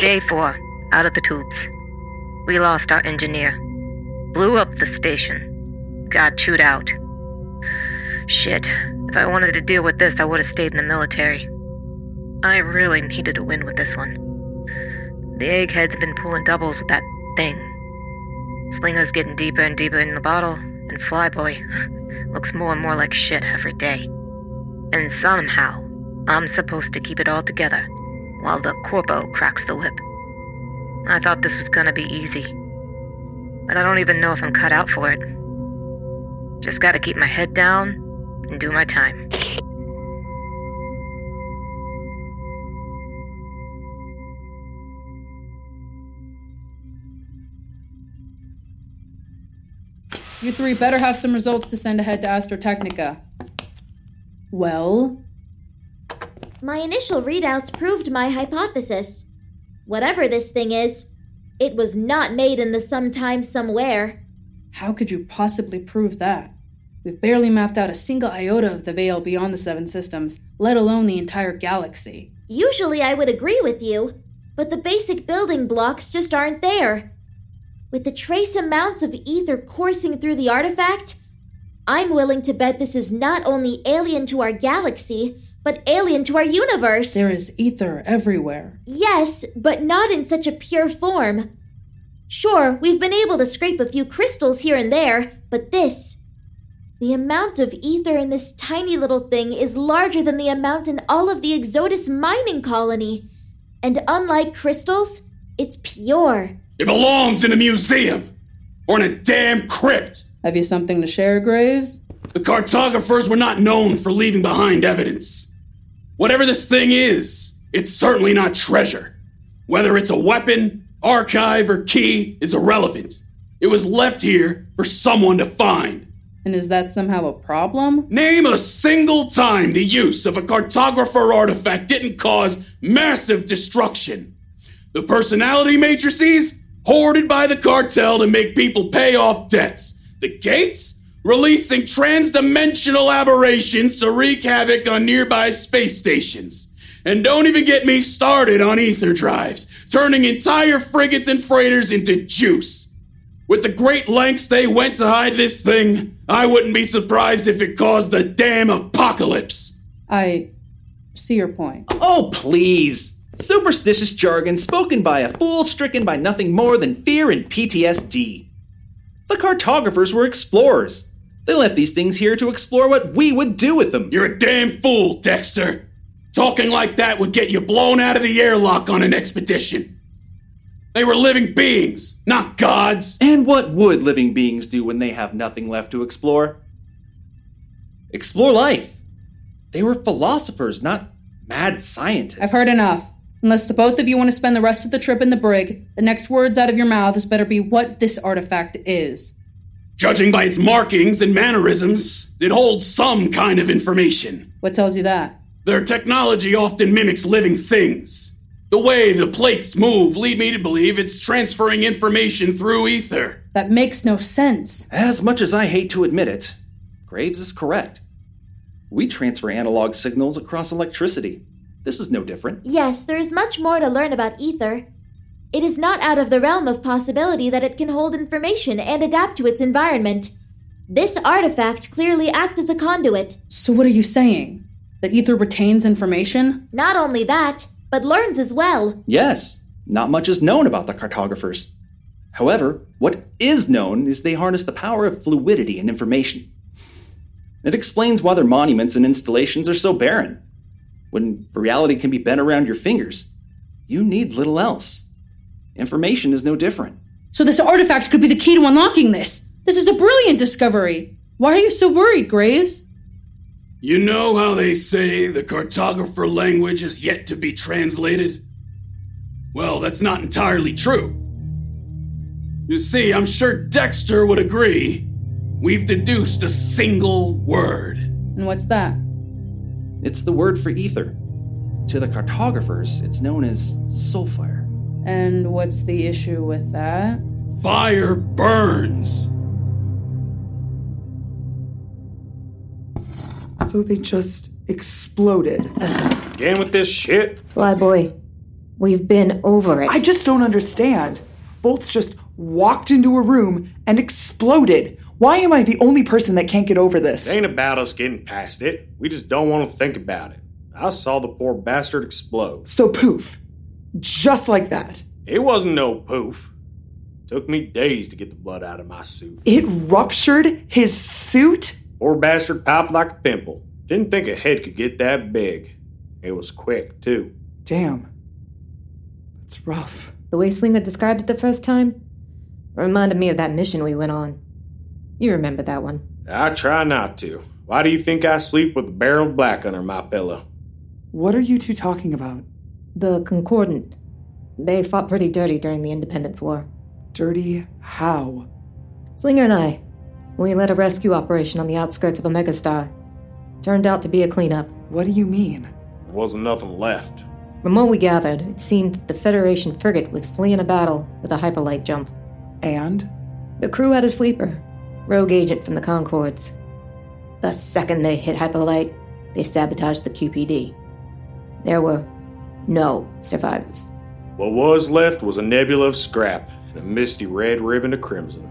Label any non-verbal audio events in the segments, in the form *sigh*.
Day four, out of the tubes. We lost our engineer. Blew up the station. Got chewed out. Shit. If I wanted to deal with this, I would have stayed in the military. I really needed to win with this one. The egghead's been pulling doubles with that thing. Slinger's getting deeper and deeper in the bottle, and Flyboy *laughs* looks more and more like shit every day. And somehow, I'm supposed to keep it all together while the corpo cracks the whip. I thought this was gonna be easy. But I don't even know if I'm cut out for it. Just gotta keep my head down and do my time. You three better have some results to send ahead to Astrotechnica. Well, My initial readouts proved my hypothesis. Whatever this thing is, it was not made in the sometime somewhere. how could you possibly prove that? We've barely mapped out a single iota of the veil beyond the seven systems, let alone the entire galaxy. Usually I would agree with you, but the basic building blocks just aren't there. With the trace amounts of ether coursing through the artifact, I'm willing to bet this is not only alien to our galaxy, but alien to our universe. There is ether everywhere. Yes, but not in such a pure form. Sure, we've been able to scrape a few crystals here and there, but this. The amount of ether in this tiny little thing is larger than the amount in all of the Exodus mining colony. And unlike crystals, it's pure. It belongs in a museum or in a damn crypt. Have you something to share, Graves? The cartographers were not known for leaving behind evidence. Whatever this thing is, it's certainly not treasure. Whether it's a weapon, archive, or key is irrelevant. It was left here for someone to find. And is that somehow a problem? Name a single time the use of a cartographer artifact didn't cause massive destruction. The personality matrices, hoarded by the cartel to make people pay off debts. The gates, releasing transdimensional aberrations to wreak havoc on nearby space stations. And don't even get me started on ether drives, turning entire frigates and freighters into juice. With the great lengths they went to hide this thing, I wouldn't be surprised if it caused the damn apocalypse. I see your point. Oh, please! Superstitious jargon spoken by a fool stricken by nothing more than fear and PTSD. The cartographers were explorers. They left these things here to explore what we would do with them. You're a damn fool, Dexter. Talking like that would get you blown out of the airlock on an expedition. They were living beings, not gods. And what would living beings do when they have nothing left to explore? Explore life. They were philosophers, not mad scientists. I've heard enough. Unless the both of you want to spend the rest of the trip in the brig, the next words out of your mouth mouths better be what this artifact is. Judging by its markings and mannerisms, it holds some kind of information. What tells you that? Their technology often mimics living things. The way the plates move lead me to believe it's transferring information through ether. That makes no sense. As much as I hate to admit it, Graves is correct. We transfer analog signals across electricity. This is no different. Yes, there is much more to learn about ether. It is not out of the realm of possibility that it can hold information and adapt to its environment. This artifact clearly acts as a conduit. So, what are you saying? That ether retains information? Not only that, but learns as well. Yes, not much is known about the cartographers. However, what is known is they harness the power of fluidity and information. It explains why their monuments and installations are so barren. When reality can be bent around your fingers, you need little else. Information is no different. So, this artifact could be the key to unlocking this. This is a brilliant discovery. Why are you so worried, Graves? You know how they say the cartographer language is yet to be translated? Well, that's not entirely true. You see, I'm sure Dexter would agree. We've deduced a single word. And what's that? It's the word for ether. To the cartographers, it's known as sulfire. And what's the issue with that? Fire burns. So they just exploded. Again with this shit. Flyboy, We've been over it. I just don't understand. Bolts just walked into a room and exploded. Why am I the only person that can't get over this? It ain't about us getting past it. We just don't want to think about it. I saw the poor bastard explode. So poof. Just like that. It wasn't no poof. Took me days to get the blood out of my suit. It ruptured his suit? Poor bastard popped like a pimple. Didn't think a head could get that big. It was quick, too. Damn. That's rough. The way Slinger described it the first time reminded me of that mission we went on. You remember that one. I try not to. Why do you think I sleep with a barrel of black under my pillow? What are you two talking about? The Concordant. They fought pretty dirty during the Independence War. Dirty how? Slinger and I, we led a rescue operation on the outskirts of Omega Star. Turned out to be a cleanup. What do you mean? There wasn't nothing left. From what we gathered, it seemed the Federation frigate was fleeing a battle with a hyperlight jump. And? The crew had a sleeper, rogue agent from the Concords. The second they hit hyperlight, they sabotaged the QPD. There were no survivors. What was left was a nebula of scrap and a misty red ribbon of crimson.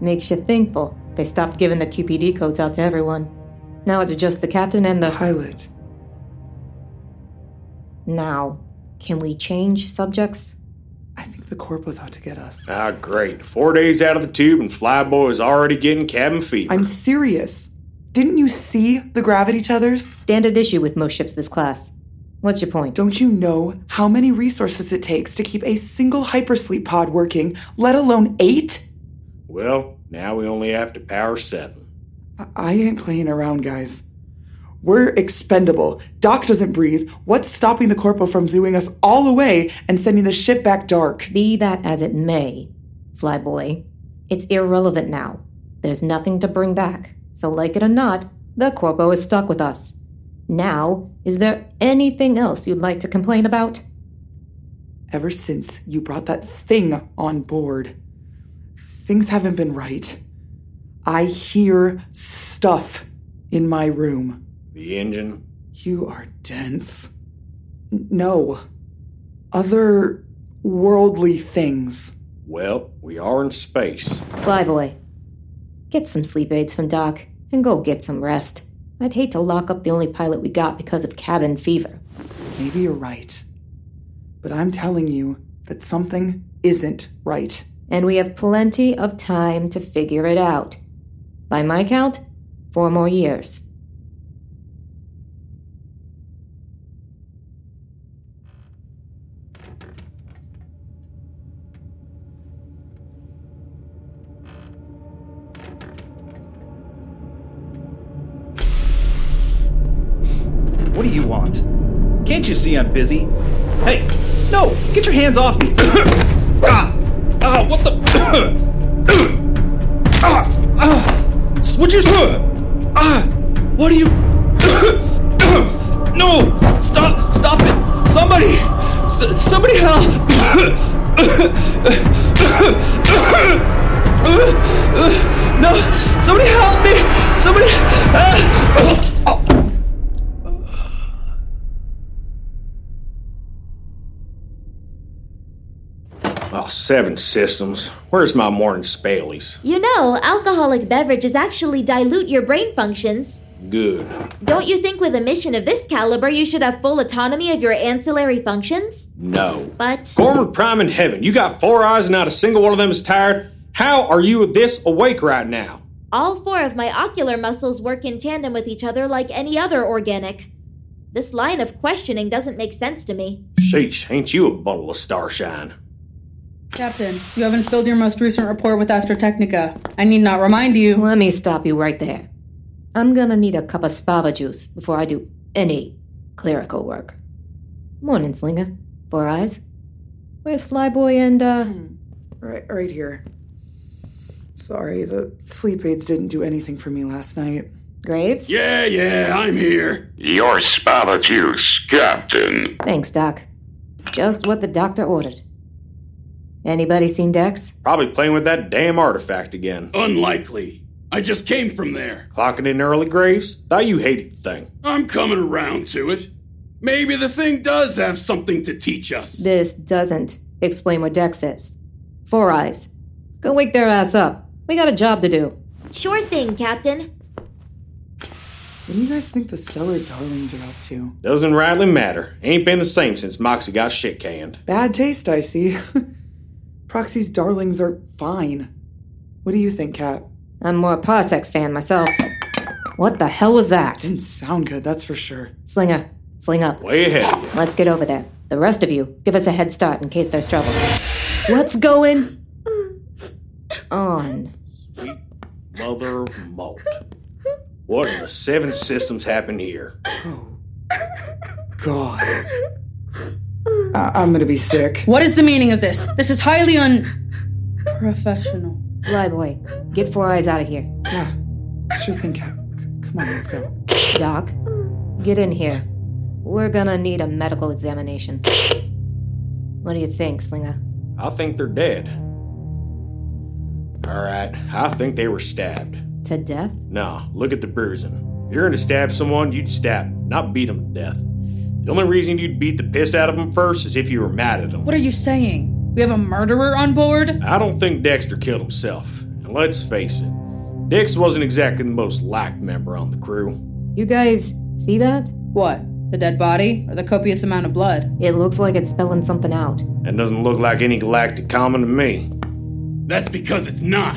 Makes you thankful they stopped giving the QPD codes out to everyone. Now it's just the captain and the pilot. Now, can we change subjects? I think the corpo's out to get us. Ah, great. Four days out of the tube and Flyboy is already getting cabin fever. I'm serious. Didn't you see the gravity tethers? Standard issue with most ships this class. What's your point? Don't you know how many resources it takes to keep a single hypersleep pod working, let alone eight? Well, now we only have to power seven. I, I ain't playing around, guys. We're expendable. Doc doesn't breathe. What's stopping the Corpo from zooing us all away and sending the ship back dark? Be that as it may, Flyboy, it's irrelevant now. There's nothing to bring back. So, like it or not, the Corpo is stuck with us. Now, is there anything else you'd like to complain about? Ever since you brought that thing on board, things haven't been right. I hear stuff in my room. The engine? You are dense. No. Other worldly things. Well, we are in space. Flyboy, get some sleep aids from Doc and go get some rest. I'd hate to lock up the only pilot we got because of cabin fever. Maybe you're right. But I'm telling you that something isn't right. And we have plenty of time to figure it out. By my count, four more years. See I'm busy? Hey, no! Get your hands off me! *coughs* ah! Ah! What the? *coughs* ah! Ah! Would you? *coughs* Ah! What are you? no! Stop! Stop it! Somebody! S- somebody help! no! Somebody help me! Somebody! Ah! Oh, Oh, seven systems. Where's my morning Spaleys? You know, alcoholic beverages actually dilute your brain functions. Good. Don't you think with a mission of this caliber you should have full autonomy of your ancillary functions? No. But. Gorman Prime in heaven, you got four eyes and not a single one of them is tired. How are you this awake right now? All four of my ocular muscles work in tandem with each other like any other organic. This line of questioning doesn't make sense to me. Sheesh, ain't you a bundle of starshine? Captain, you haven't filled your most recent report with Astrotechnica. I need not remind you. Let me stop you right there. I'm gonna need a cup of spava juice before I do any clerical work. Morning, Slinger. Four eyes. Where's Flyboy and, uh. Right, right here. Sorry, the sleep aids didn't do anything for me last night. Graves? Yeah, yeah, I'm here. Your spava juice, Captain. Thanks, Doc. Just what the doctor ordered. Anybody seen Dex? Probably playing with that damn artifact again. Unlikely. I just came from there. Clocking in early, Graves? Thought you hated the thing. I'm coming around to it. Maybe the thing does have something to teach us. This doesn't explain what Dex is. Four Eyes. Go wake their ass up. We got a job to do. Sure thing, Captain. What do you guys think the Stellar Darlings are up to? Doesn't rightly matter. Ain't been the same since Moxie got shit canned. Bad taste, I see. *laughs* Proxy's Darlings are fine. What do you think, Kat? I'm more a Parsecs fan myself. What the hell was that? Didn't sound good, that's for sure. Slinger, sling up. Way ahead. Let's get over there. The rest of you, give us a head start in case there's trouble. What's going on? Sweet Mother of malt. What in the seven systems happened here? Oh, God. I- I'm gonna be sick. What is the meaning of this? This is highly unprofessional. Lie Flyboy, get Four Eyes out of here. Yeah, sure thing, Kat. C- Come on, let's go. Doc, get in here. We're gonna need a medical examination. What do you think, Slinger? I think they're dead. Alright, I think they were stabbed. To death? Nah, look at the bruising. If you're gonna stab someone, you'd stab, 'em, not beat them to death. The only reason you'd beat the piss out of them first is if you were mad at them. What are you saying? We have a murderer on board? I don't think Dexter killed himself. And let's face it, Dix wasn't exactly the most liked member on the crew. You guys see that? What? The dead body or the copious amount of blood? It looks like it's spelling something out. That doesn't look like any galactic common to me. That's because it's not.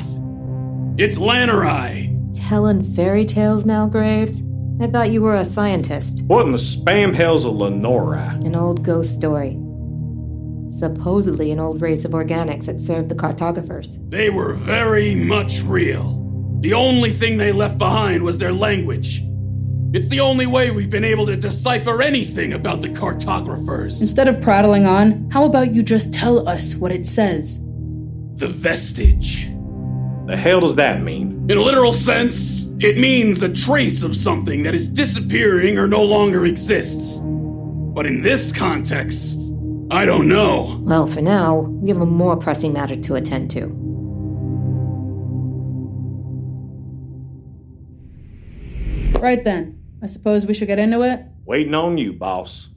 It's Lannerai. Telling fairy tales now, Graves? I thought you were a scientist. What in the spam hell's a Lenora? An old ghost story. Supposedly an old race of organics that served the cartographers. They were very much real. The only thing they left behind was their language. It's the only way we've been able to decipher anything about the cartographers. Instead of prattling on, how about you just tell us what it says? The vestige. The hell does that mean? In a literal sense, it means a trace of something that is disappearing or no longer exists. But in this context, I don't know. Well, for now, we have a more pressing matter to attend to. Right then, I suppose we should get into it? Waiting on you, boss.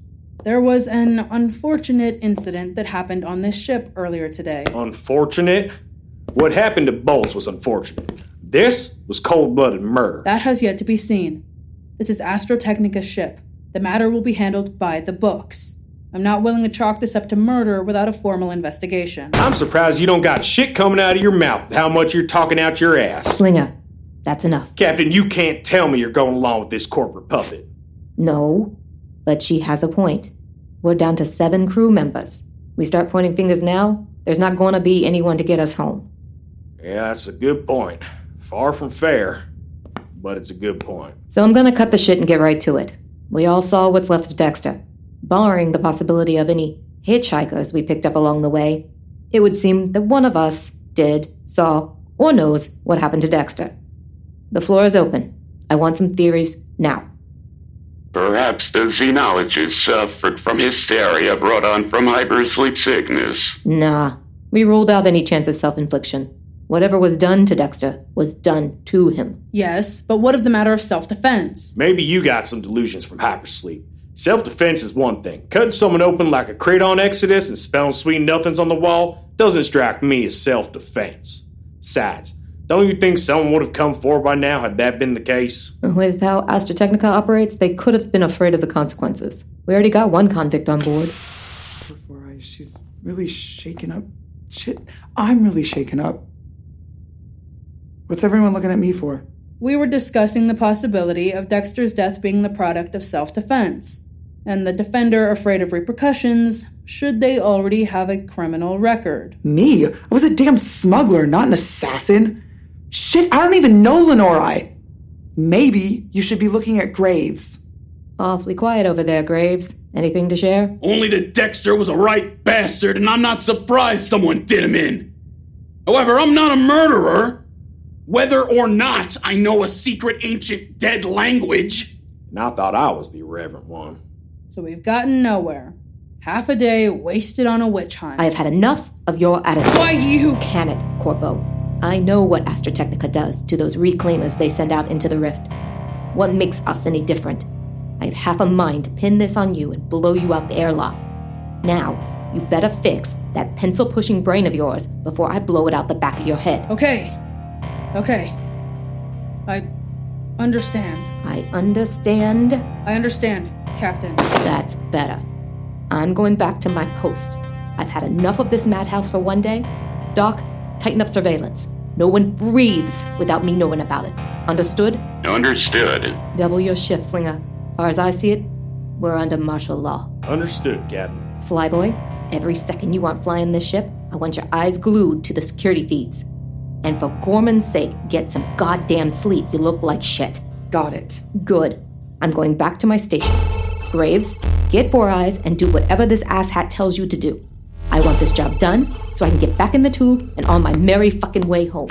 There was an unfortunate incident that happened on this ship earlier today. Unfortunate? What happened to Bolts was unfortunate. This was cold blooded murder. That has yet to be seen. This is Astrotechnica's ship. The matter will be handled by the books. I'm not willing to chalk this up to murder without a formal investigation. I'm surprised you don't got shit coming out of your mouth how much you're talking out your ass. Slinger, that's enough. Captain, you can't tell me you're going along with this corporate puppet. No, but she has a point. We're down to seven crew members. We start pointing fingers now, there's not going to be anyone to get us home. Yeah, that's a good point. Far from fair, but it's a good point. So I'm going to cut the shit and get right to it. We all saw what's left of Dexter. Barring the possibility of any hitchhikers we picked up along the way, it would seem that one of us did, saw, or knows what happened to Dexter. The floor is open. I want some theories now. Perhaps the xenologist suffered from hysteria brought on from hypersleep sickness. Nah, we ruled out any chance of self infliction. Whatever was done to Dexter was done to him. Yes, but what of the matter of self defense? Maybe you got some delusions from hypersleep. Self defense is one thing. Cutting someone open like a crate on Exodus and spelling sweet nothings on the wall doesn't strike me as self defense. Besides, don't you think someone would have come forward by now had that been the case? With how Astrotechnica operates, they could have been afraid of the consequences. We already got one convict on board. Poor Four Eyes, she's really shaken up. Shit, I'm really shaken up. What's everyone looking at me for? We were discussing the possibility of Dexter's death being the product of self defense, and the defender afraid of repercussions should they already have a criminal record. Me? I was a damn smuggler, not an assassin. Shit, I don't even know Lenori. Maybe you should be looking at Graves. Awfully quiet over there, Graves. Anything to share? Only that Dexter was a right bastard, and I'm not surprised someone did him in. However, I'm not a murderer. Whether or not I know a secret ancient dead language, And I thought I was the irreverent one. So we've gotten nowhere. Half a day wasted on a witch hunt. I have had enough of your attitude. Why you? Can it, Corpo? I know what Astrotechnica does to those reclaimers they send out into the rift. What makes us any different? I have half a mind to pin this on you and blow you out the airlock. Now, you better fix that pencil pushing brain of yours before I blow it out the back of your head. Okay. Okay. I understand. I understand. I understand, Captain. That's better. I'm going back to my post. I've had enough of this madhouse for one day. Doc, tighten up surveillance. No one breathes without me knowing about it. Understood? Understood. Double your shift, Slinger. Far as I see it, we're under martial law. Understood, Captain. Flyboy, every second you aren't flying this ship, I want your eyes glued to the security feeds. And for Gorman's sake, get some goddamn sleep. You look like shit. Got it. Good. I'm going back to my station. Graves, get Four Eyes and do whatever this asshat tells you to do. I want this job done so I can get back in the tube and on my merry fucking way home.